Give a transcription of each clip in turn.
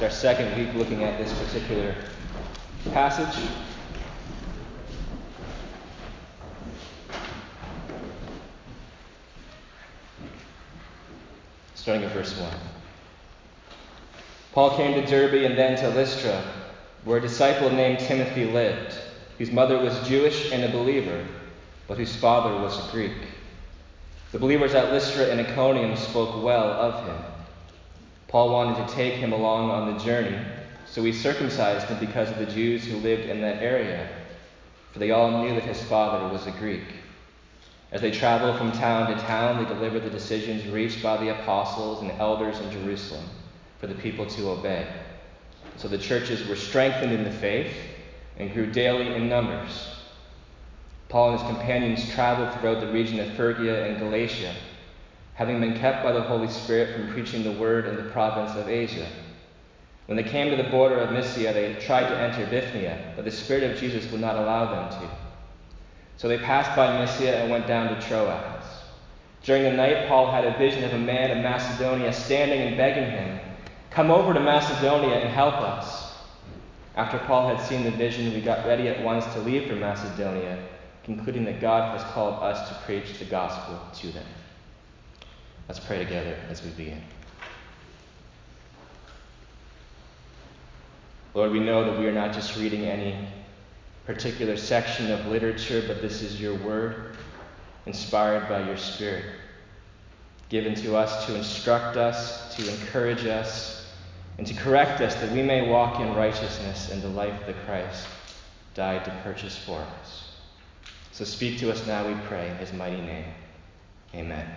It's our second week looking at this particular passage. Starting at verse 1. Paul came to Derbe and then to Lystra, where a disciple named Timothy lived, whose mother was Jewish and a believer, but whose father was a Greek. The believers at Lystra and Iconium spoke well of him. Paul wanted to take him along on the journey, so he circumcised him because of the Jews who lived in that area, for they all knew that his father was a Greek. As they traveled from town to town, they delivered the decisions reached by the apostles and elders in Jerusalem for the people to obey. So the churches were strengthened in the faith and grew daily in numbers. Paul and his companions traveled throughout the region of Phrygia and Galatia, having been kept by the Holy Spirit from preaching the word in the province of Asia. When they came to the border of Mysia, they tried to enter Bithynia, but the Spirit of Jesus would not allow them to. So they passed by Mysia and went down to Troas. During the night, Paul had a vision of a man of Macedonia standing and begging him, Come over to Macedonia and help us. After Paul had seen the vision, we got ready at once to leave for Macedonia, concluding that God has called us to preach the gospel to them. Let's pray together as we begin. Lord, we know that we are not just reading any particular section of literature, but this is your word, inspired by your Spirit, given to us to instruct us, to encourage us, and to correct us that we may walk in righteousness and the life that Christ died to purchase for us. So speak to us now, we pray, in his mighty name. Amen.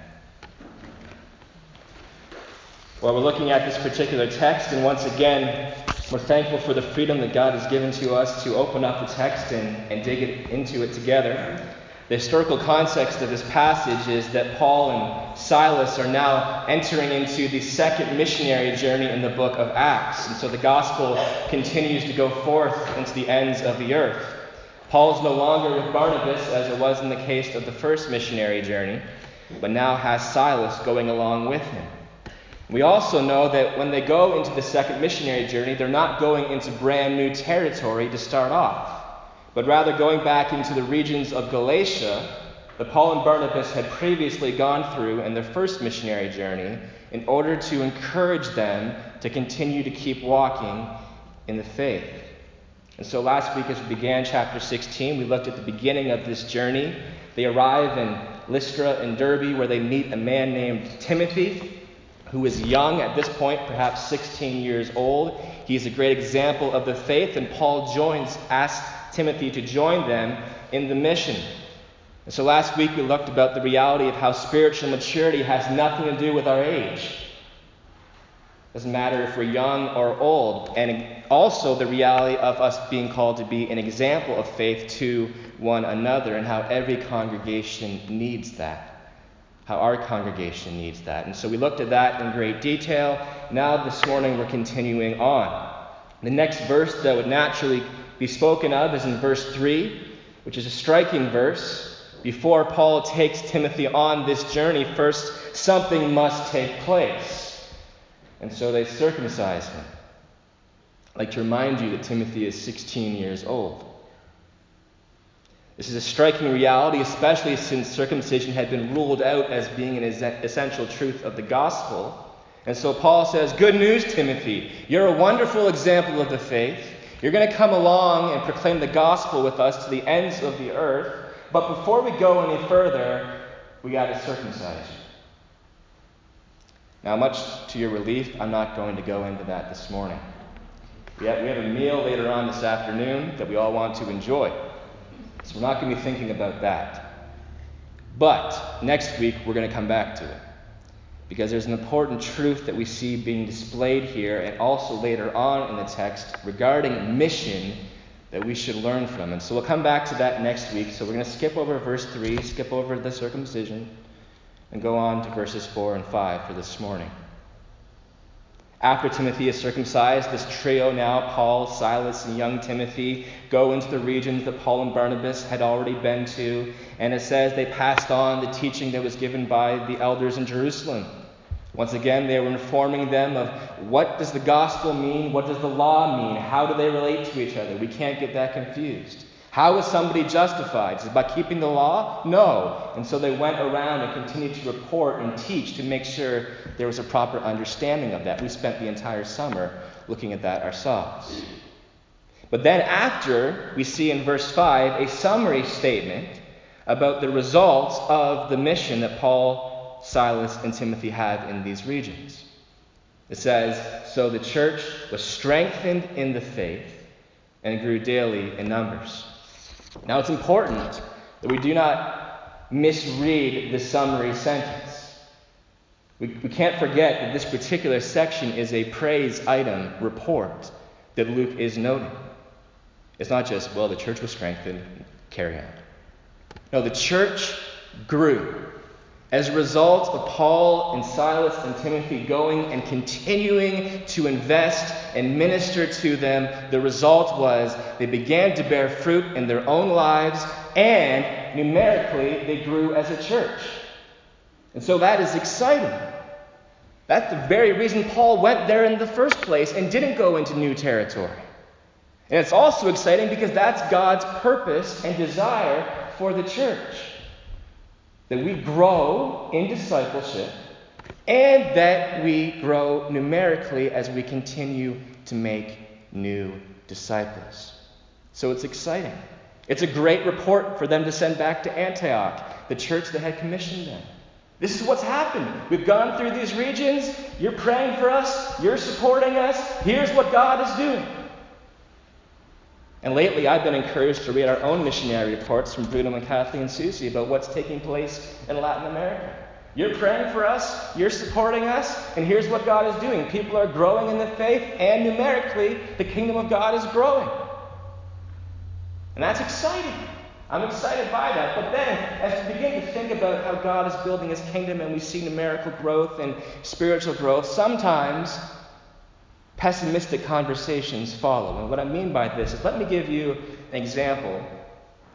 Well, we're looking at this particular text, and once again, we're thankful for the freedom that God has given to us to open up the text and, and dig it, into it together. The historical context of this passage is that Paul and Silas are now entering into the second missionary journey in the book of Acts. And so the gospel continues to go forth into the ends of the earth. Paul is no longer with Barnabas, as it was in the case of the first missionary journey, but now has Silas going along with him. We also know that when they go into the second missionary journey, they're not going into brand new territory to start off, but rather going back into the regions of Galatia that Paul and Barnabas had previously gone through in their first missionary journey in order to encourage them to continue to keep walking in the faith. And so last week, as we began chapter 16, we looked at the beginning of this journey. They arrive in Lystra and Derbe, where they meet a man named Timothy who is young at this point, perhaps 16 years old. He's a great example of the faith, and Paul joins, asks Timothy to join them in the mission. And so last week we looked about the reality of how spiritual maturity has nothing to do with our age. It Doesn't matter if we're young or old. And also the reality of us being called to be an example of faith to one another and how every congregation needs that how our congregation needs that. And so we looked at that in great detail. Now, this morning, we're continuing on. The next verse that would naturally be spoken of is in verse 3, which is a striking verse. Before Paul takes Timothy on this journey, first something must take place. And so they circumcise him. I'd like to remind you that Timothy is 16 years old. This is a striking reality, especially since circumcision had been ruled out as being an essential truth of the gospel. And so Paul says, Good news, Timothy. You're a wonderful example of the faith. You're going to come along and proclaim the gospel with us to the ends of the earth. But before we go any further, we got to circumcise you. Now, much to your relief, I'm not going to go into that this morning. We have, we have a meal later on this afternoon that we all want to enjoy. So we're not going to be thinking about that. But next week, we're going to come back to it. Because there's an important truth that we see being displayed here and also later on in the text regarding mission that we should learn from. And so we'll come back to that next week. So we're going to skip over verse 3, skip over the circumcision, and go on to verses 4 and 5 for this morning. After Timothy is circumcised, this trio now, Paul, Silas, and young Timothy, go into the regions that Paul and Barnabas had already been to. And it says they passed on the teaching that was given by the elders in Jerusalem. Once again, they were informing them of what does the gospel mean? What does the law mean? How do they relate to each other? We can't get that confused. How is somebody justified? Is it by keeping the law? No. And so they went around and continued to report and teach to make sure there was a proper understanding of that. We spent the entire summer looking at that ourselves. But then, after, we see in verse 5 a summary statement about the results of the mission that Paul Silas, and Timothy have in these regions. It says, So the church was strengthened in the faith and grew daily in numbers. Now it's important that we do not misread the summary sentence. We, we can't forget that this particular section is a praise item report that Luke is noting. It's not just, well, the church was strengthened, carry on. No, the church grew. As a result of Paul and Silas and Timothy going and continuing to invest and minister to them, the result was they began to bear fruit in their own lives and numerically they grew as a church. And so that is exciting. That's the very reason Paul went there in the first place and didn't go into new territory. And it's also exciting because that's God's purpose and desire for the church that we grow in discipleship and that we grow numerically as we continue to make new disciples. So it's exciting. It's a great report for them to send back to Antioch, the church that had commissioned them. This is what's happened. We've gone through these regions. You're praying for us. You're supporting us. Here's what God is doing. And lately, I've been encouraged to read our own missionary reports from Bruno and Kathleen and Susie about what's taking place in Latin America. You're praying for us, you're supporting us, and here's what God is doing. People are growing in the faith, and numerically, the kingdom of God is growing. And that's exciting. I'm excited by that. But then, as we begin to think about how God is building his kingdom and we see numerical growth and spiritual growth, sometimes pessimistic conversations follow. And what I mean by this is let me give you an example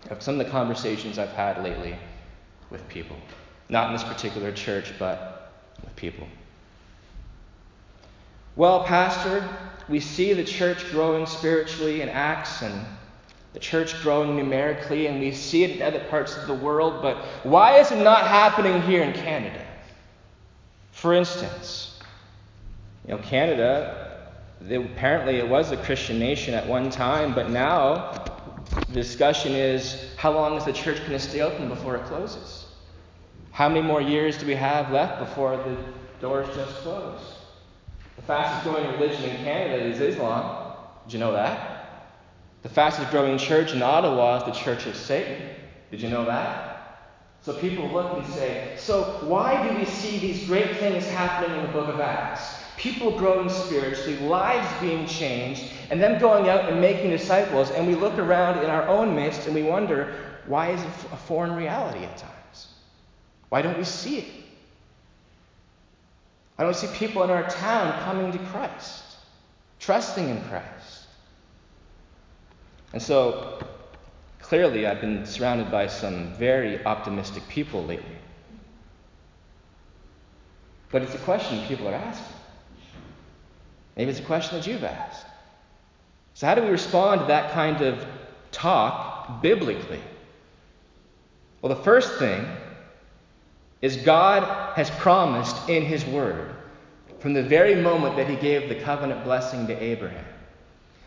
of some of the conversations I've had lately with people. Not in this particular church, but with people. Well, Pastor, we see the church growing spiritually in Acts and the church growing numerically, and we see it in other parts of the world, but why is it not happening here in Canada? For instance, you know, Canada apparently it was a Christian nation at one time, but now the discussion is how long is the church going to stay open before it closes? How many more years do we have left before the doors just close? The fastest growing religion in Canada is Islam. Did you know that? The fastest growing church in Ottawa is the Church of Satan. Did you know that? So people look and say, so why do we see these great things happening in the book of Acts? People growing spiritually, lives being changed, and them going out and making disciples, and we look around in our own midst and we wonder, why is it a foreign reality at times? Why don't we see it? I don't see people in our town coming to Christ, trusting in Christ. And so, clearly, I've been surrounded by some very optimistic people lately. But it's a question people are asking. Maybe it's a question that you've asked. So, how do we respond to that kind of talk biblically? Well, the first thing is God has promised in His Word, from the very moment that He gave the covenant blessing to Abraham,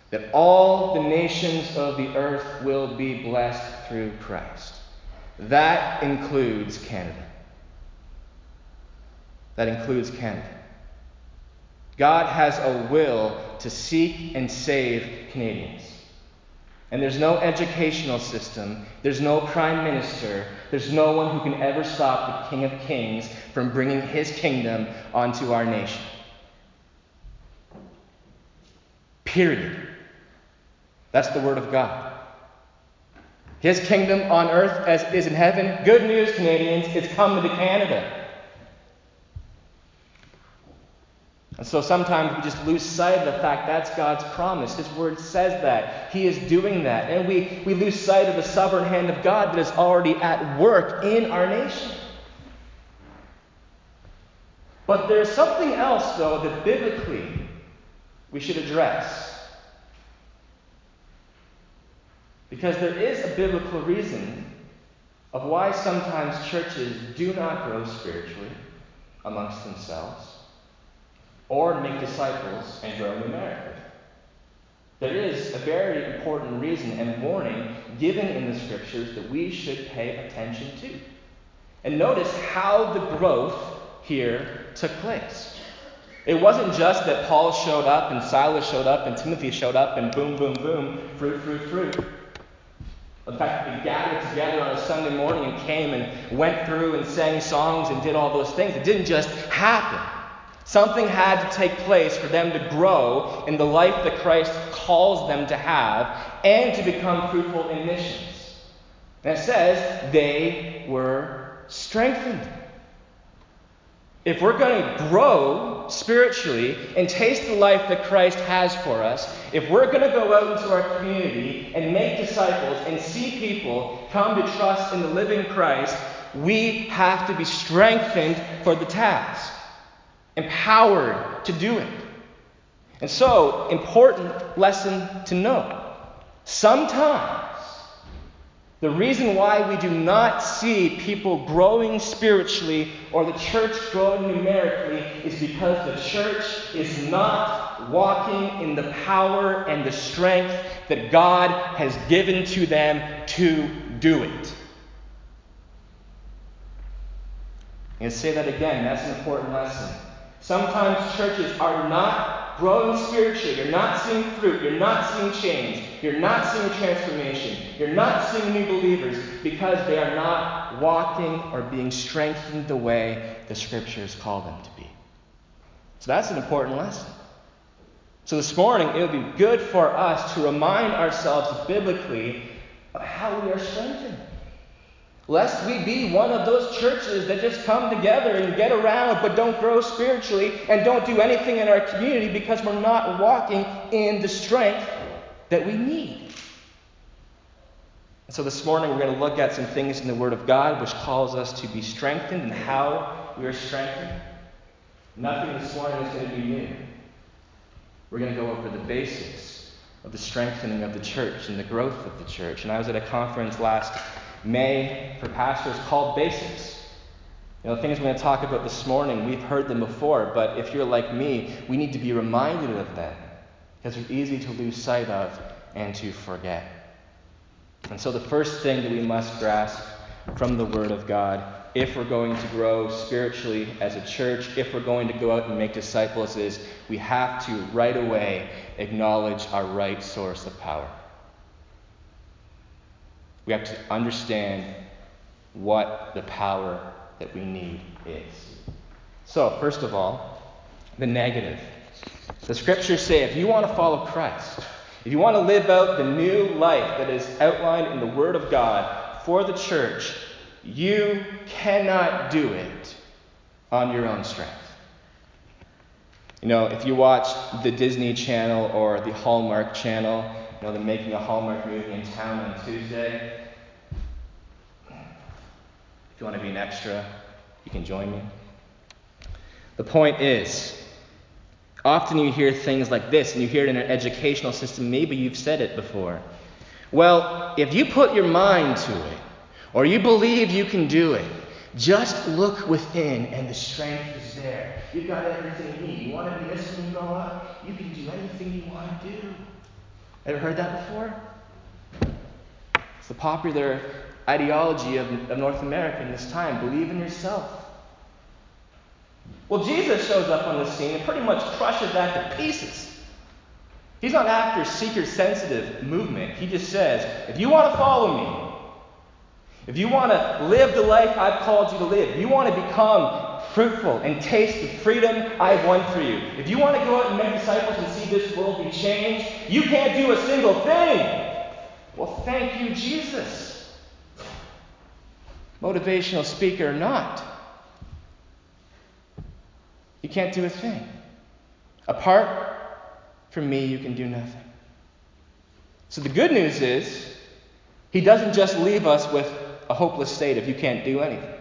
that all the nations of the earth will be blessed through Christ. That includes Canada. That includes Canada. God has a will to seek and save Canadians. And there's no educational system, there's no prime minister, there's no one who can ever stop the King of Kings from bringing his kingdom onto our nation. Period. That's the word of God. His kingdom on earth as is in heaven. Good news, Canadians, it's coming to Canada. And so sometimes we just lose sight of the fact that's God's promise. His word says that. He is doing that. And we, we lose sight of the sovereign hand of God that is already at work in our nation. But there's something else, though, that biblically we should address. Because there is a biblical reason of why sometimes churches do not grow spiritually amongst themselves or make disciples and grow numerically. There is a very important reason and warning given in the scriptures that we should pay attention to. And notice how the growth here took place. It wasn't just that Paul showed up and Silas showed up and Timothy showed up and boom, boom, boom, fruit, fruit, fruit. In fact, they gathered together on a Sunday morning and came and went through and sang songs and did all those things. It didn't just happen. Something had to take place for them to grow in the life that Christ calls them to have and to become fruitful in missions. And it says they were strengthened. If we're going to grow spiritually and taste the life that Christ has for us, if we're going to go out into our community and make disciples and see people come to trust in the living Christ, we have to be strengthened for the task, empowered to do it. And so, important lesson to know. Sometimes the reason why we do not see people growing spiritually or the church growing numerically is because the church is not walking in the power and the strength that God has given to them to do it. I'm going to say that again. That's an important lesson. Sometimes churches are not growing spiritually, you're not seeing fruit, you're not seeing change, you're not seeing transformation, you're not seeing new believers because they are not walking or being strengthened the way the scriptures call them to be. So that's an important lesson. So this morning, it would be good for us to remind ourselves biblically of how we are strengthened. Lest we be one of those churches that just come together and get around but don't grow spiritually and don't do anything in our community because we're not walking in the strength that we need. And so this morning we're going to look at some things in the Word of God which calls us to be strengthened and how we are strengthened. Nothing this morning is going to be new. We're going to go over the basics of the strengthening of the church and the growth of the church. And I was at a conference last May for pastors called basics. You know, the things we're going to talk about this morning, we've heard them before, but if you're like me, we need to be reminded of them because they're easy to lose sight of and to forget. And so, the first thing that we must grasp from the Word of God, if we're going to grow spiritually as a church, if we're going to go out and make disciples, is we have to right away acknowledge our right source of power. We have to understand what the power that we need is. So, first of all, the negative. The scriptures say if you want to follow Christ, if you want to live out the new life that is outlined in the Word of God for the church, you cannot do it on your own strength. You know, if you watch the Disney Channel or the Hallmark Channel, you know, they're making a Hallmark movie in town on Tuesday. If you want to be an extra, you can join me. The point is, often you hear things like this, and you hear it in an educational system. Maybe you've said it before. Well, if you put your mind to it, or you believe you can do it, just look within and the strength is there. You've got everything you need. You want to be this when you grow up? You can do anything you want to do. Ever heard that before? It's the popular ideology of, of North America in this time. Believe in yourself. Well, Jesus shows up on the scene and pretty much crushes that to pieces. He's not after seeker sensitive movement. He just says, if you want to follow me, if you want to live the life I've called you to live, if you want to become fruitful and taste the freedom I've won for you, if you want to go out and make disciples and see this world be changed, you can't do a single thing. Well, thank you, Jesus. Motivational speaker or not, you can't do a thing. Apart from me, you can do nothing. So the good news is, he doesn't just leave us with a hopeless state if you can't do anything.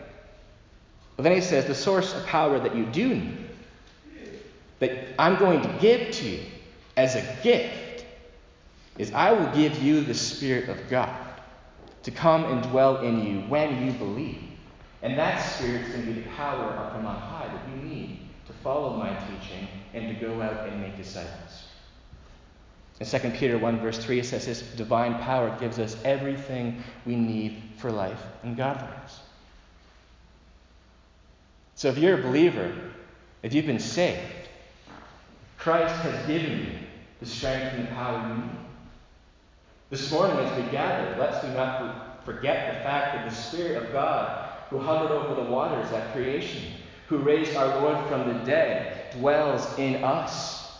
But then he says the source of power that you do need, that I'm going to give to you as a gift, is I will give you the Spirit of God to come and dwell in you when you believe. And that Spirit is going to be the power up from on high that you need to follow my teaching and to go out and make disciples. In 2 Peter 1, verse 3, it says, His divine power gives us everything we need for life and godliness. So if you're a believer, if you've been saved, Christ has given you the strength and the power you need. This morning, as we gather, let's do not forget the fact that the Spirit of God, who hovered over the waters at creation, who raised our Lord from the dead, dwells in us.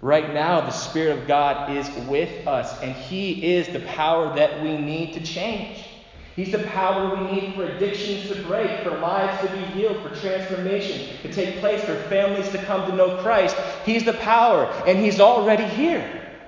Right now, the Spirit of God is with us, and He is the power that we need to change. He's the power we need for addictions to break, for lives to be healed, for transformation to take place, for families to come to know Christ. He's the power, and He's already here.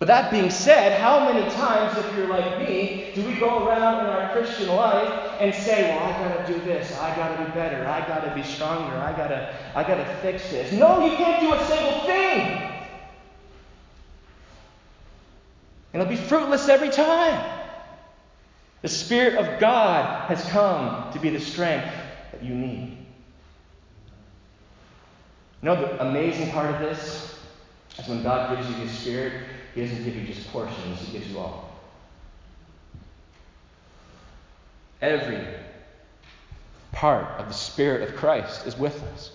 But that being said, how many times, if you're like me, do we go around in our Christian life and say, Well, I gotta do this, I gotta be better, I gotta be stronger, I gotta, I gotta fix this? No, you can't do a single thing. And it'll be fruitless every time. The Spirit of God has come to be the strength that you need. You know the amazing part of this is when God gives you His Spirit, he doesn't give you just portions, He gives you all. Every part of the Spirit of Christ is with us.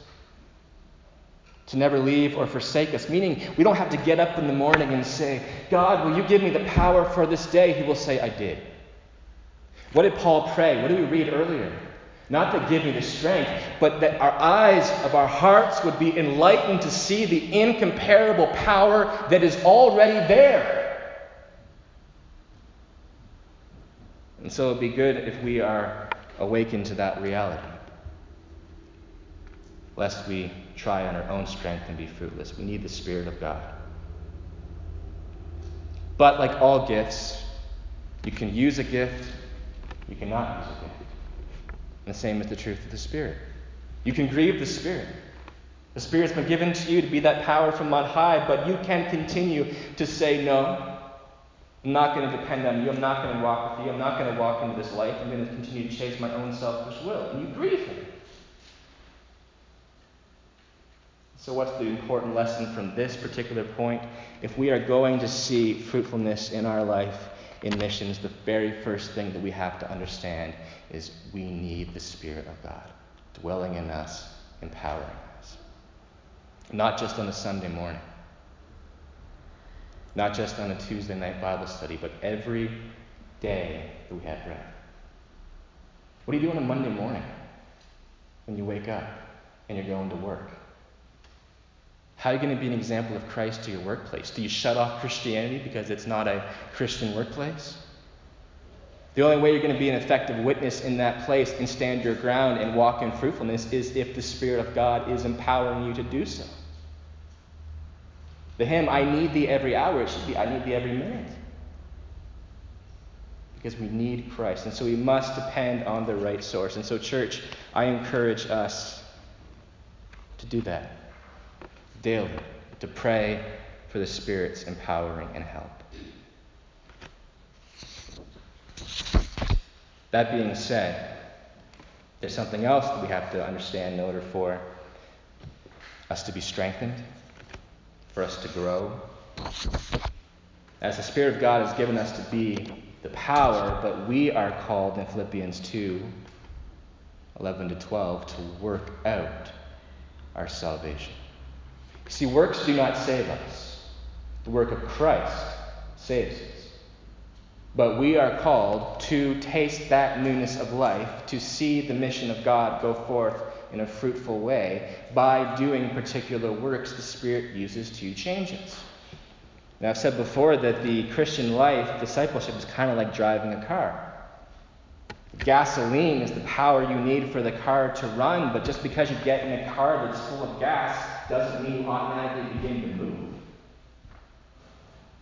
To never leave or forsake us, meaning we don't have to get up in the morning and say, God, will you give me the power for this day? He will say, I did. What did Paul pray? What did we read earlier? Not that give me the strength, but that our eyes of our hearts would be enlightened to see the incomparable power that is already there. And so it'd be good if we are awakened to that reality, lest we try on our own strength and be fruitless. We need the Spirit of God. But like all gifts, you can use a gift, you cannot use a gift. And the same is the truth of the Spirit. You can grieve the Spirit. The Spirit's been given to you to be that power from on high, but you can continue to say, No, I'm not going to depend on you. I'm not going to walk with you. I'm not going to walk into this life. I'm going to continue to chase my own selfish will. And you grieve Him. So, what's the important lesson from this particular point? If we are going to see fruitfulness in our life, in missions, the very first thing that we have to understand is we need the Spirit of God dwelling in us, empowering us. Not just on a Sunday morning, not just on a Tuesday night Bible study, but every day that we have breath. What do you do on a Monday morning when you wake up and you're going to work? How are you going to be an example of Christ to your workplace? Do you shut off Christianity because it's not a Christian workplace? The only way you're going to be an effective witness in that place and stand your ground and walk in fruitfulness is if the Spirit of God is empowering you to do so. The hymn, I need thee every hour, it should be, I need thee every minute. Because we need Christ. And so we must depend on the right source. And so, church, I encourage us to do that daily, to pray for the Spirit's empowering and help. That being said, there's something else that we have to understand in order for us to be strengthened, for us to grow. As the Spirit of God has given us to be the power, but we are called in Philippians 2 11 to 12 to work out our salvation. See, works do not save us, the work of Christ saves us. But we are called to taste that newness of life, to see the mission of God go forth in a fruitful way by doing particular works the Spirit uses to change us. Now, I've said before that the Christian life, discipleship, is kind of like driving a car. Gasoline is the power you need for the car to run, but just because you get in a car that's full of gas doesn't mean you automatically begin to move.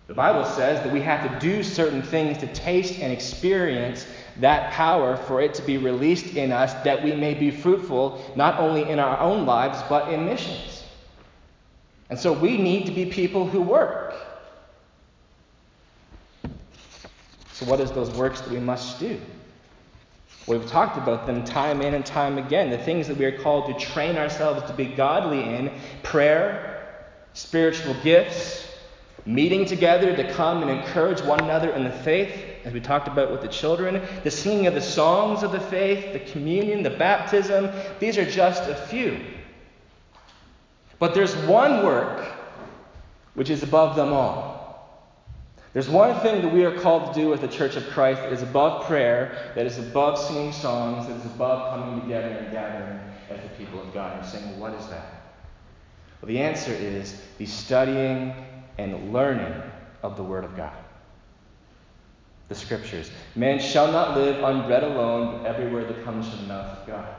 The Bible says that we have to do certain things to taste and experience that power for it to be released in us that we may be fruitful not only in our own lives but in missions. And so we need to be people who work. So, what is those works that we must do? We've talked about them time in and time again. The things that we are called to train ourselves to be godly in prayer, spiritual gifts, meeting together to come and encourage one another in the faith, as we talked about with the children, the singing of the songs of the faith, the communion, the baptism. These are just a few. But there's one work which is above them all. There's one thing that we are called to do as the Church of Christ that is above prayer, that is above singing songs, that is above coming together and gathering as the people of God. And you're saying, well, what is that? Well, the answer is the studying and learning of the Word of God. The Scriptures. Man shall not live on bread alone, but every word that comes from the mouth of God.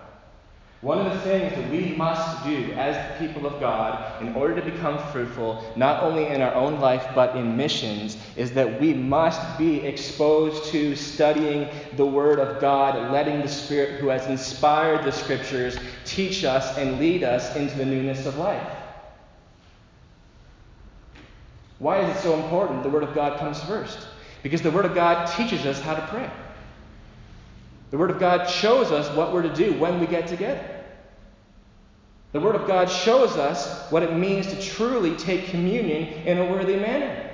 One of the things that we must do as the people of God in order to become fruitful, not only in our own life but in missions, is that we must be exposed to studying the Word of God, letting the Spirit who has inspired the Scriptures teach us and lead us into the newness of life. Why is it so important? The Word of God comes first. Because the Word of God teaches us how to pray. The Word of God shows us what we're to do when we get together. The Word of God shows us what it means to truly take communion in a worthy manner.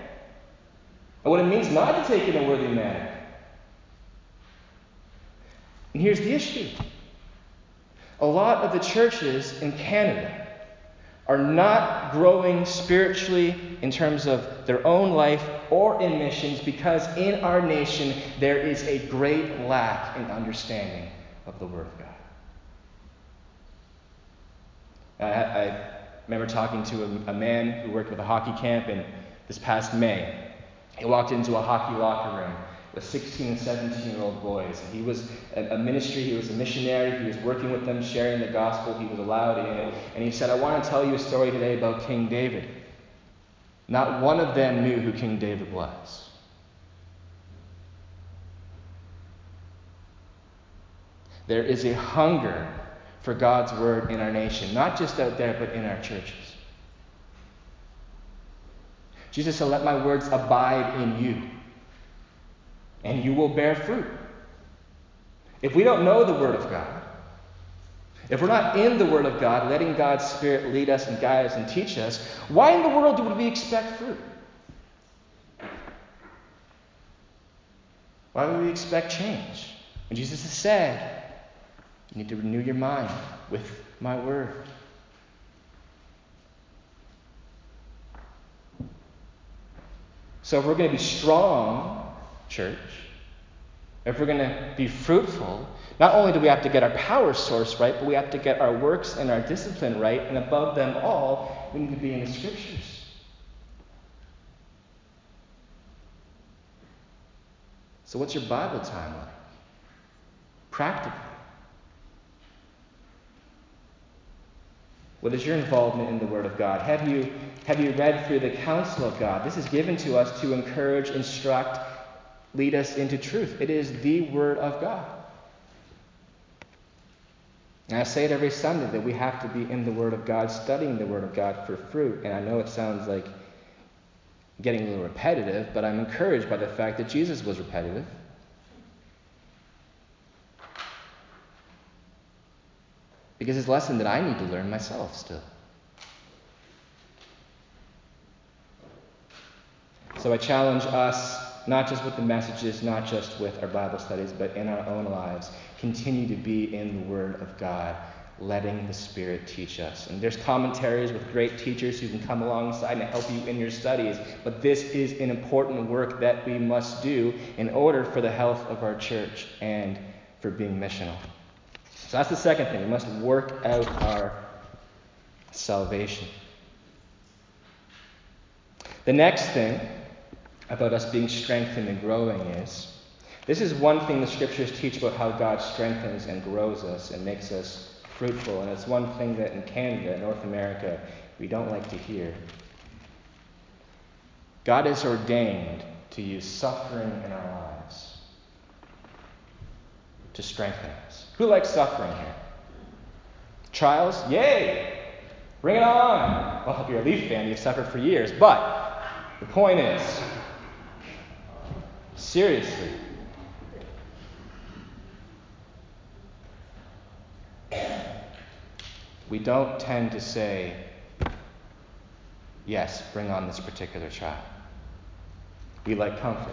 And what it means not to take it in a worthy manner. And here's the issue a lot of the churches in Canada are not growing spiritually in terms of their own life or in missions because in our nation there is a great lack in understanding of the Word of God. I, I remember talking to a, a, man who worked with a hockey camp in this past May. He walked into a hockey locker room with 16 and 17 year old boys. And he was a, ministry, he was a missionary, he was working with them, sharing the gospel, he was allowed in. And he said, I want to tell you a story today about King David. Not one of them knew who King David was. There is a hunger for God's word in our nation, not just out there, but in our churches. Jesus said, Let my words abide in you, and you will bear fruit. If we don't know the Word of God, if we're not in the Word of God, letting God's Spirit lead us and guide us and teach us, why in the world would we expect fruit? Why would we expect change? When Jesus has said, you need to renew your mind with my Word. So if we're going to be strong, church, if we're going to be fruitful, not only do we have to get our power source right, but we have to get our works and our discipline right, and above them all, we need to be in the scriptures. So, what's your Bible time like? Practically. What is your involvement in the Word of God? Have you, have you read through the counsel of God? This is given to us to encourage, instruct, lead us into truth. It is the Word of God. And I say it every Sunday that we have to be in the Word of God, studying the Word of God for fruit. And I know it sounds like getting a little repetitive, but I'm encouraged by the fact that Jesus was repetitive. Because it's a lesson that I need to learn myself still. So I challenge us, not just with the messages, not just with our Bible studies, but in our own lives, continue to be in the Word of God, letting the Spirit teach us. And there's commentaries with great teachers who can come alongside and help you in your studies, but this is an important work that we must do in order for the health of our church and for being missional. So that's the second thing. We must work out our salvation. The next thing about us being strengthened and growing is this is one thing the scriptures teach about how God strengthens and grows us and makes us fruitful. And it's one thing that in Canada, North America, we don't like to hear. God has ordained to use suffering in our lives to strengthen us. Who likes suffering here? Trials? Yay! Bring it on! Well, if you're a Leaf fan, you've suffered for years. But the point is, seriously, we don't tend to say, yes, bring on this particular trial. We like comfort.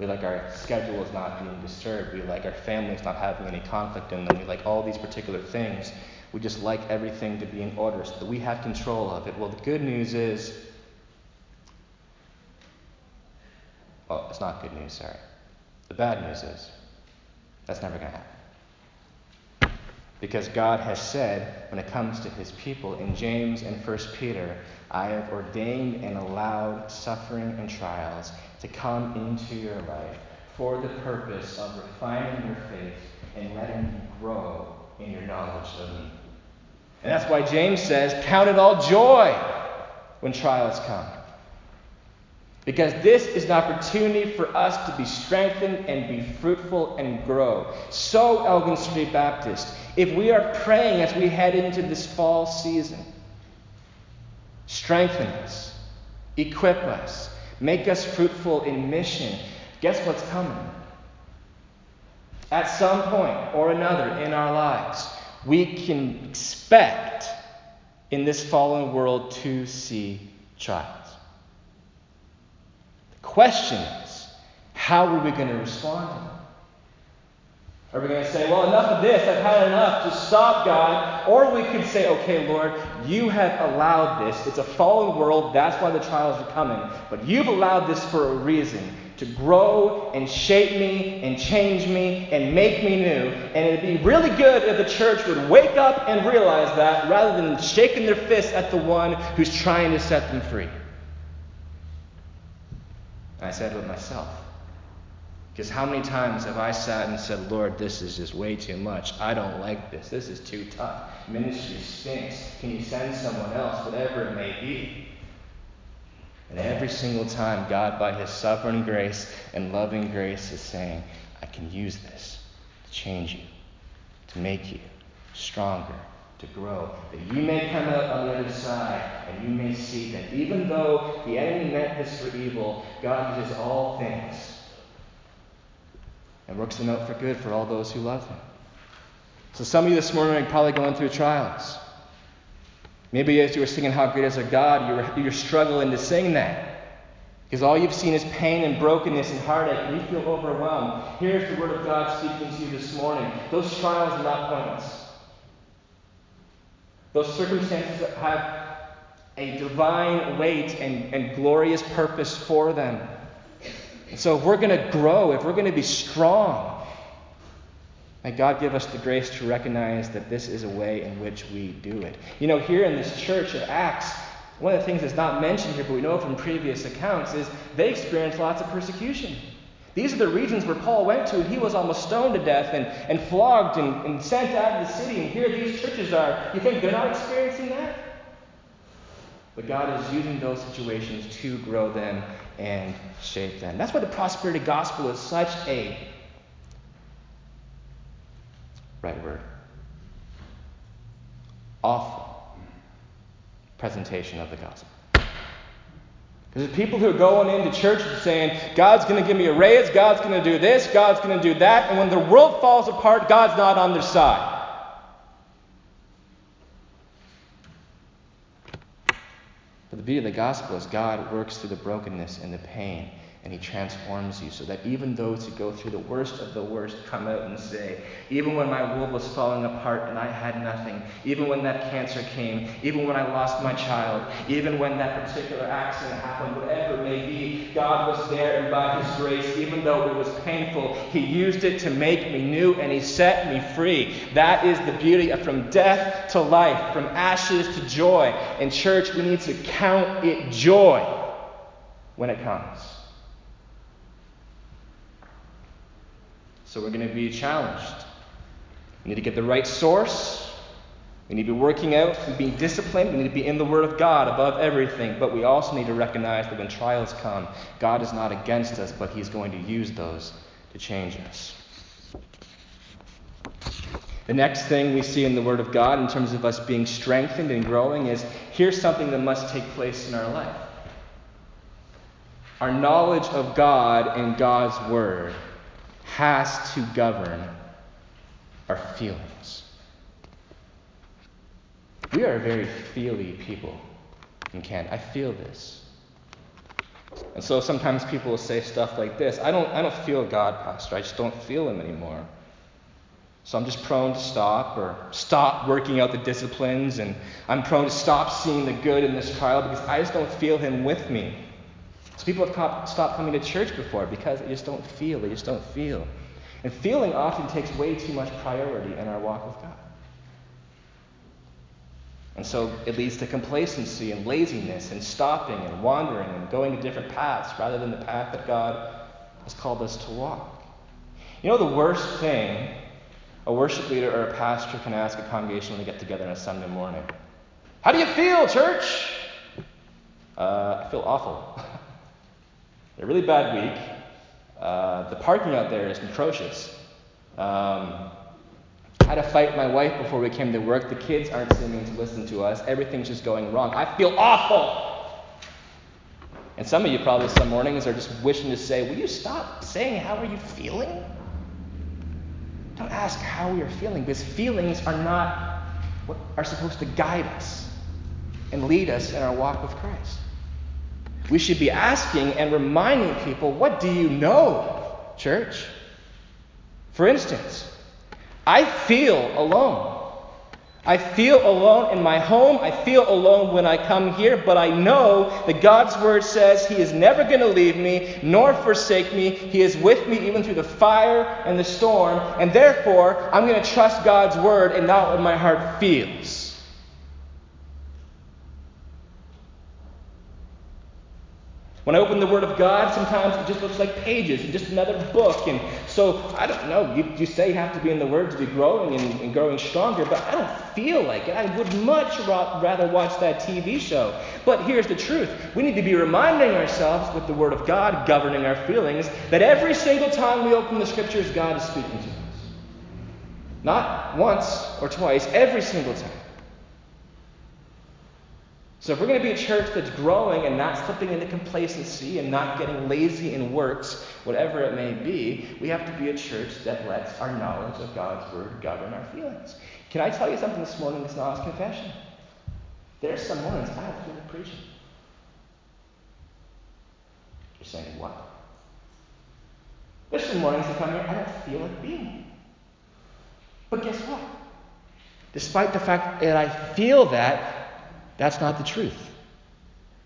We like our schedules not being disturbed. We like our families not having any conflict in them. We like all these particular things. We just like everything to be in order so that we have control of it. Well, the good news is, well, it's not good news, sorry. The bad news is, that's never going to happen. Because God has said, when it comes to his people, in James and 1 Peter, I have ordained and allowed suffering and trials to come into your life for the purpose of refining your faith and letting you grow in your knowledge of me. And that's why James says, Count it all joy when trials come. Because this is an opportunity for us to be strengthened and be fruitful and grow. So, Elgin Street Baptist, if we are praying as we head into this fall season, strengthen us, equip us, make us fruitful in mission, guess what's coming? At some point or another in our lives, we can expect in this fallen world to see trials question is, how are we going to respond to them? Are we going to say, well, enough of this, I've had enough, just stop, God? Or we could say, okay, Lord, you have allowed this. It's a fallen world, that's why the trials are coming. But you've allowed this for a reason to grow and shape me and change me and make me new. And it'd be really good if the church would wake up and realize that rather than shaking their fists at the one who's trying to set them free. And I said with myself. Because how many times have I sat and said, Lord, this is just way too much. I don't like this. This is too tough. Ministry stinks. Can you send someone else? Whatever it may be. And every single time, God, by His sovereign grace and loving grace, is saying, I can use this to change you, to make you stronger, to grow, that you may come out on the other side and you may see that even though the enemy meant this for evil, God uses all things and works them out for good for all those who love Him. So some of you this morning are probably going through trials. Maybe as you were singing How Great Is Our God, you're, you're struggling to sing that. Because all you've seen is pain and brokenness and heartache, and you feel overwhelmed. Here's the Word of God speaking to you this morning. Those trials are not pointless. Those circumstances have a divine weight and, and glorious purpose for them. And so, if we're going to grow, if we're going to be strong, may God give us the grace to recognize that this is a way in which we do it. You know, here in this church of Acts, one of the things that's not mentioned here, but we know from previous accounts, is they experienced lots of persecution. These are the regions where Paul went to, and he was almost stoned to death and, and flogged and, and sent out of the city. And here these churches are. You think they're not experiencing that? But God is using those situations to grow them and shape them. That's why the prosperity gospel is such a right word awful presentation of the gospel. There's people who are going into church and saying, God's going to give me a raise, God's going to do this, God's going to do that, and when the world falls apart, God's not on their side. But the beauty of the gospel is God works through the brokenness and the pain and He transforms you so that even those who go through the worst of the worst come out and say, even when my world was falling apart and I had nothing, even when that cancer came, even when I lost my child, even when that particular accident happened, whatever it may be, God was there and by His grace, even though it was painful, He used it to make me new and He set me free. That is the beauty of from death to life, from ashes to joy. In church, we need to count it joy when it comes. So we're going to be challenged. We need to get the right source, We need to be working out and being disciplined. We need to be in the Word of God above everything. But we also need to recognize that when trials come, God is not against us, but He's going to use those to change us. The next thing we see in the Word of God in terms of us being strengthened and growing is here's something that must take place in our life. Our knowledge of God and God's Word has to govern our feelings. We are a very feely people in Canada. I feel this. And so sometimes people will say stuff like this I don't, I don't feel God, Pastor. I just don't feel Him anymore. So I'm just prone to stop or stop working out the disciplines, and I'm prone to stop seeing the good in this trial because I just don't feel Him with me. People have stopped coming to church before because they just don't feel. They just don't feel. And feeling often takes way too much priority in our walk with God. And so it leads to complacency and laziness and stopping and wandering and going to different paths rather than the path that God has called us to walk. You know, the worst thing a worship leader or a pastor can ask a congregation when they get together on a Sunday morning How do you feel, church? Uh, I feel awful. a really bad week. Uh, the parking out there is atrocious. Um, had a fight with my wife before we came to work. The kids aren't seeming to listen to us. Everything's just going wrong. I feel awful. And some of you probably some mornings are just wishing to say, Will you stop saying how are you feeling? Don't ask how we are feeling, because feelings are not what are supposed to guide us and lead us in our walk with Christ. We should be asking and reminding people, What do you know, church? For instance, I feel alone. I feel alone in my home. I feel alone when I come here, but I know that God's word says He is never going to leave me nor forsake me. He is with me even through the fire and the storm, and therefore I'm going to trust God's word and not what my heart feels. When I open the Word of God, sometimes it just looks like pages and just another book. And so, I don't know, you, you say you have to be in the Word to be growing and, and growing stronger, but I don't feel like it. I would much ra- rather watch that TV show. But here's the truth we need to be reminding ourselves, with the Word of God governing our feelings, that every single time we open the Scriptures, God is speaking to us. Not once or twice, every single time. So, if we're going to be a church that's growing and not slipping into complacency and not getting lazy in works, whatever it may be, we have to be a church that lets our knowledge of God's Word govern our feelings. Can I tell you something this morning that's not a confession? There's some mornings I don't feel like preaching. You're saying, what? There's some mornings I come here, I don't feel like being But guess what? Despite the fact that I feel that, that's not the truth.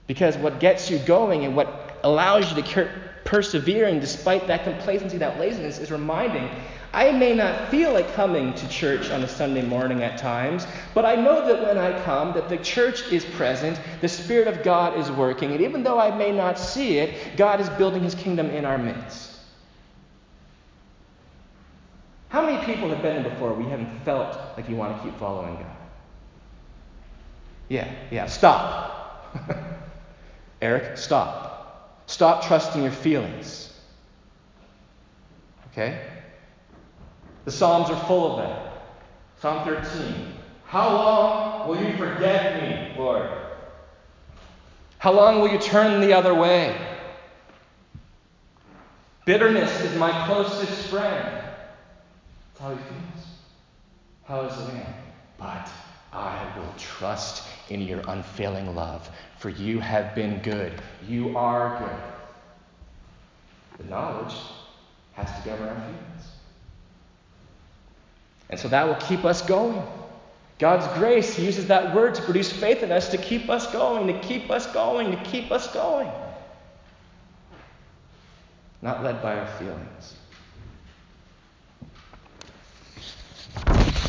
Because what gets you going and what allows you to persevering despite that complacency, that laziness, is reminding I may not feel like coming to church on a Sunday morning at times, but I know that when I come, that the church is present, the Spirit of God is working, and even though I may not see it, God is building His kingdom in our midst. How many people have been here before we haven't felt like you want to keep following God? Yeah, yeah, stop. Eric, stop. Stop trusting your feelings. Okay? The Psalms are full of that. Psalm 13. How long will you forget me, Lord? How long will you turn the other way? Bitterness is my closest friend. That's how he feels. How is the man? But I will trust in your unfailing love, for you have been good. You are good. The knowledge has to govern our feelings. And so that will keep us going. God's grace He uses that word to produce faith in us to keep us going, to keep us going, to keep us going. Not led by our feelings.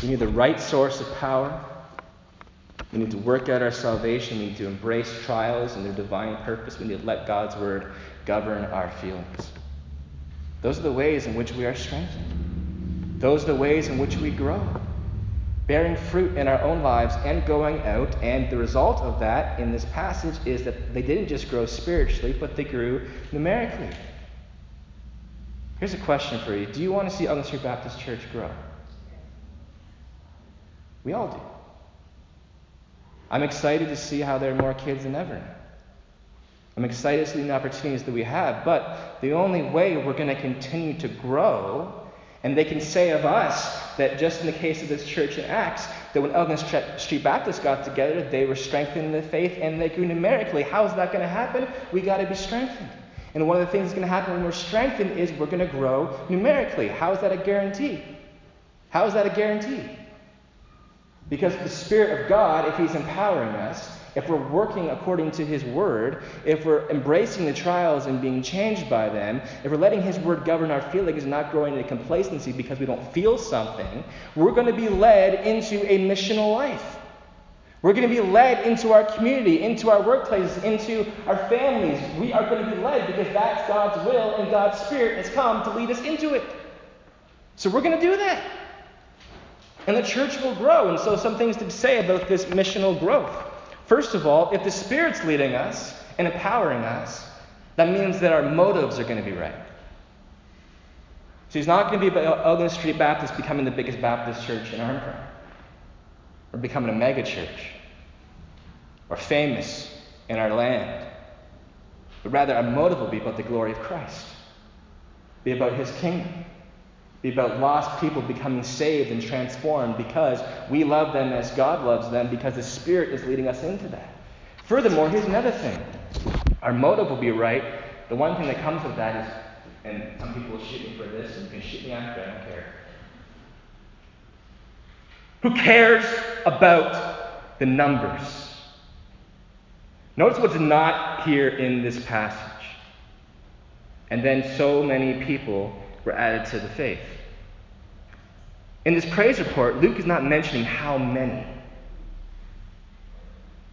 We need the right source of power we need to work out our salvation. We need to embrace trials and their divine purpose. We need to let God's word govern our feelings. Those are the ways in which we are strengthened. Those are the ways in which we grow. bearing fruit in our own lives and going out. And the result of that in this passage is that they didn't just grow spiritually, but they grew numerically. Here's a question for you Do you want to see Elgin Street Baptist Church grow? We all do. I'm excited to see how there are more kids than ever. I'm excited to see the opportunities that we have, but the only way we're going to continue to grow, and they can say of us that just in the case of this church in Acts, that when Elgin Street Baptist got together, they were strengthened in the faith and they grew numerically. How is that going to happen? We got to be strengthened. And one of the things that's going to happen when we're strengthened is we're going to grow numerically. How is that a guarantee? How is that a guarantee? Because the Spirit of God, if He's empowering us, if we're working according to His Word, if we're embracing the trials and being changed by them, if we're letting His Word govern our feelings and not growing into complacency because we don't feel something, we're going to be led into a missional life. We're going to be led into our community, into our workplaces, into our families. We are going to be led because that's God's will and God's Spirit has come to lead us into it. So we're going to do that. And the church will grow. And so, some things to say about this missional growth. First of all, if the Spirit's leading us and empowering us, that means that our motives are going to be right. So he's not going to be about Elgin Street Baptist becoming the biggest Baptist church in Arnhem, or becoming a mega church, or famous in our land. But rather, our motive will be about the glory of Christ, be about his kingdom be about lost people becoming saved and transformed because we love them as God loves them because the Spirit is leading us into that. Furthermore, here's another thing our motive will be right. The one thing that comes with that is, and some people will shoot me for this, and you can shoot me after, I don't care. Who cares about the numbers? Notice what's not here in this passage. And then so many people were added to the faith. In this praise report, Luke is not mentioning how many.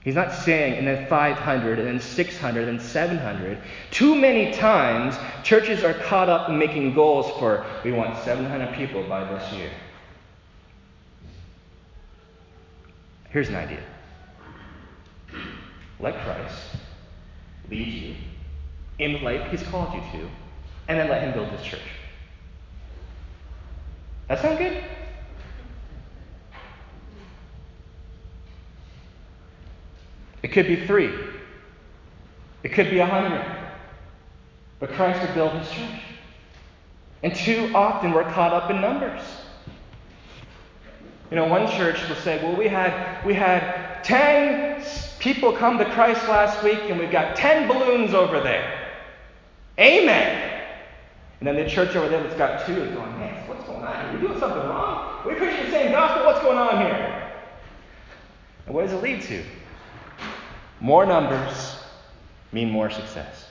He's not saying, and then 500, and then 600, and 700. Too many times, churches are caught up in making goals for, we want 700 people by this year. Here's an idea let Christ lead you in the life He's called you to, and then let Him build His church. That sound good? It could be three. It could be a hundred. But Christ will build his church. And too often we're caught up in numbers. You know, one church will say, well, we had, we had 10 people come to Christ last week, and we've got 10 balloons over there. Amen. And then the church over there that's got two is going, man, We're doing something wrong. We're preaching the same gospel. What's going on here? And what does it lead to? More numbers mean more success.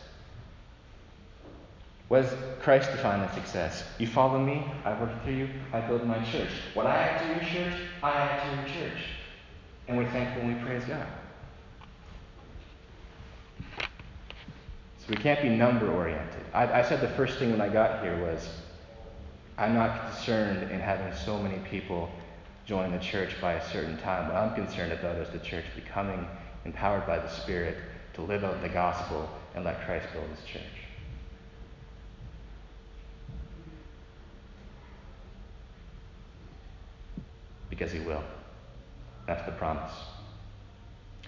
What does Christ define as success? You follow me, I work through you, I build my church. What I add to your church, I add to your church. And we're thankful and we praise God. So we can't be number oriented. I, I said the first thing when I got here was I'm not concerned in having so many people join the church by a certain time. What I'm concerned about is the church becoming empowered by the Spirit to live out the gospel and let Christ build his church. Because he will. That's the promise.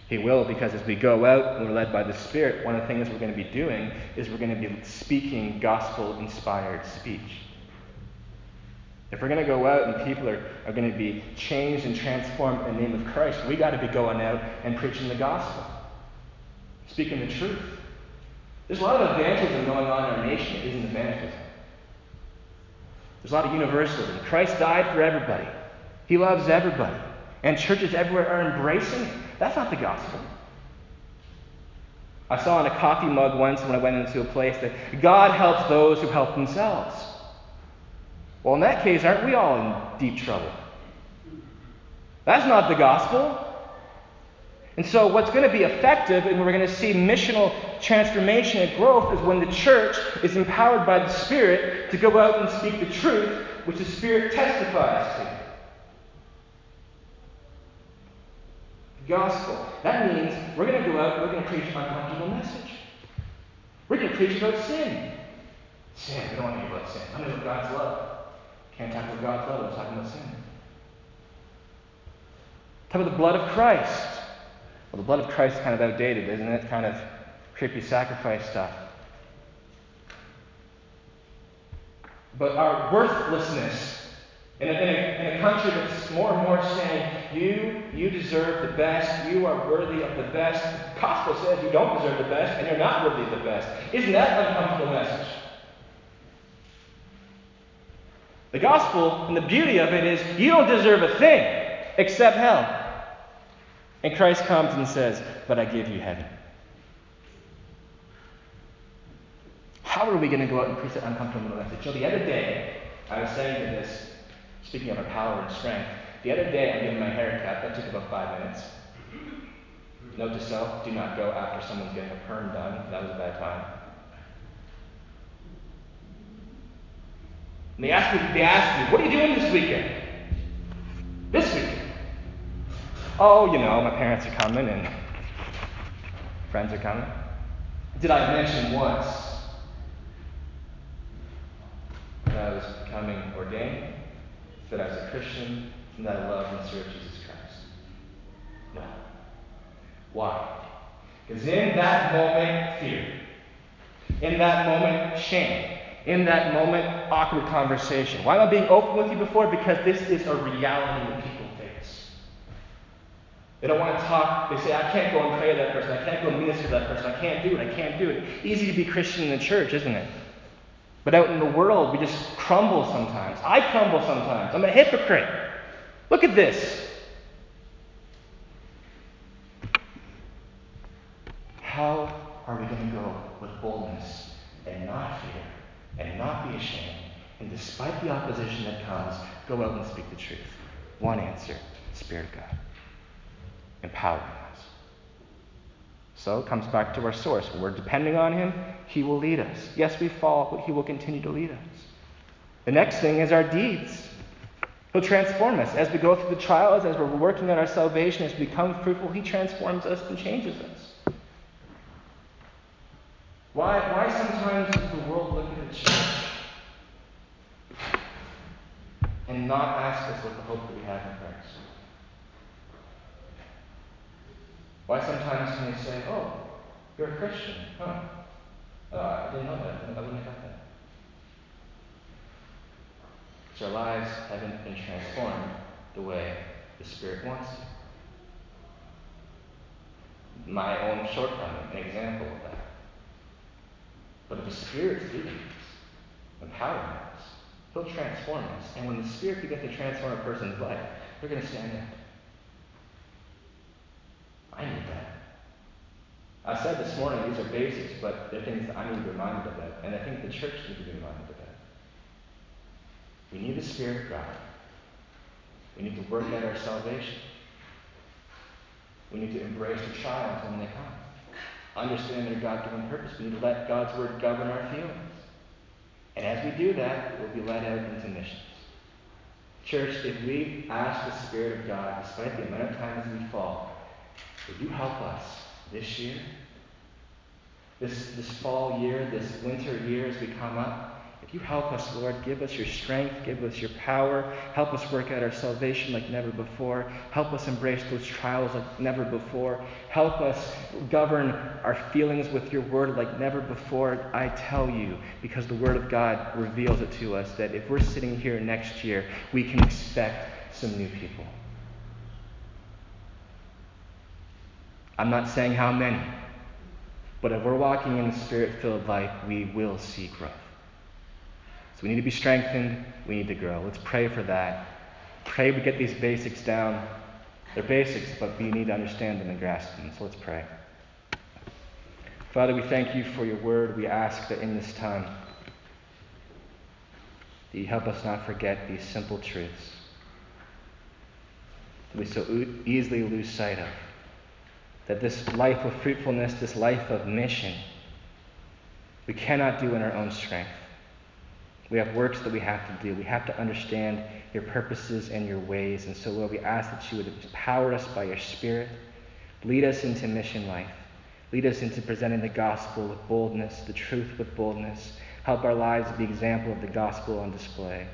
He will because as we go out and we're led by the Spirit, one of the things we're going to be doing is we're going to be speaking gospel inspired speech. If we're going to go out and people are, are going to be changed and transformed in the name of Christ, we got to be going out and preaching the gospel, speaking the truth. There's a lot of evangelism going on in our nation that isn't evangelism. There's a lot of universalism. Christ died for everybody, He loves everybody. And churches everywhere are embracing it. That's not the gospel. I saw in a coffee mug once when I went into a place that God helps those who help themselves. Well, in that case, aren't we all in deep trouble? That's not the gospel. And so, what's going to be effective and we're going to see missional transformation and growth is when the church is empowered by the Spirit to go out and speak the truth, which the Spirit testifies to. gospel. That means we're going to go out and we're going to preach an uncomfortable message. We're going to preach about sin. Sin. We don't want to hear about sin. I'm about God's love. Can't talk about God's love without talking about sin. Talk about the blood of Christ. Well, the blood of Christ is kind of outdated, isn't it? Kind of creepy sacrifice stuff. But our worthlessness in a, in, a, in a, country that's more and more saying, you, you deserve the best, you are worthy of the best. The gospel says you don't deserve the best and you're not worthy of the best. Isn't that an uncomfortable message? The gospel and the beauty of it is you don't deserve a thing except hell. And Christ comes and says, But I give you heaven. How are we going to go out and preach that uncomfortable message? So the other day, I was saying to this, speaking of our power and strength, the other day I'm getting my hair cut. That took about five minutes. Note to self, do not go after someone's getting a perm done. That was a bad time. And they asked me, they asked me, what are you doing this weekend? This weekend. Oh, you know, my parents are coming and friends are coming. Did I mention once that I was becoming ordained, that I was a Christian, and that I love and serve Jesus Christ? No. Why? Because in that moment, fear. In that moment, shame. In that moment, awkward conversation. Why am I being open with you before? Because this is a reality that people face. they don't want to talk. They say, I can't go and pray to that person. I can't go and minister to that person. I can't do it. I can't do it. Easy to be Christian in the church, isn't it? But out in the world, we just crumble sometimes. I crumble sometimes. I'm a hypocrite. Look at this. How are we going to go with boldness and not fear and not be ashamed and despite the opposition that comes, go out and speak the truth? One answer Spirit of God empowering us. So it comes back to our source. When we're depending on Him, He will lead us. Yes, we fall, but He will continue to lead us. The next thing is our deeds. He'll transform us. As we go through the trials, as we're working on our salvation, as we become fruitful, He transforms us and changes us. Why, why sometimes does the world look at the church not ask us what the hope that we have in Christ? Why sometimes can they say, oh, you're a Christian? Huh. Oh, I didn't know that. I wouldn't have got that. Because our lives haven't been transformed the way the Spirit wants. My own shortcoming, an example of that. But if the Spirit's leading us, empowering us, He'll transform us. And when the Spirit begins to transform a person's life, they're going to stand up. I need that. I said this morning these are basics, but they're things that I need to be reminded of that, and I think the church needs to be reminded of that. We need the Spirit of God. We need to work out our salvation. We need to embrace the trials when they come. Understand their God given purpose. We need to let God's word govern our feelings. And as we do that, we'll be led out into missions. Church, if we ask the Spirit of God, despite the amount of times we fall, would you help us this year? This, this fall year, this winter year as we come up? If you help us, Lord, give us your strength, give us your power, help us work out our salvation like never before, help us embrace those trials like never before, help us govern our feelings with your word like never before. I tell you, because the word of God reveals it to us, that if we're sitting here next year, we can expect some new people. I'm not saying how many, but if we're walking in the spirit filled life, we will see growth. So we need to be strengthened, we need to grow. Let's pray for that. Pray we get these basics down. They're basics, but we need to understand them and grasp them. So let's pray. Father, we thank you for your word. We ask that in this time, that you help us not forget these simple truths that we so easily lose sight of that this life of fruitfulness, this life of mission, we cannot do in our own strength. We have works that we have to do. We have to understand your purposes and your ways. And so, Lord, we ask that you would empower us by your Spirit, Lead us into mission life. Lead us into presenting the gospel with boldness, the truth with boldness. Help our lives be example of the gospel on display.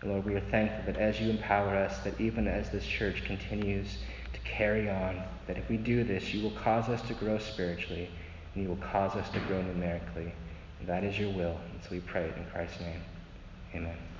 And Lord, we are thankful that as you empower us, that even as this church continues to carry on, that if we do this, you will cause us to grow spiritually and you will cause us to grow numerically. And that is your will. And so we pray it in Christ's name. Amen.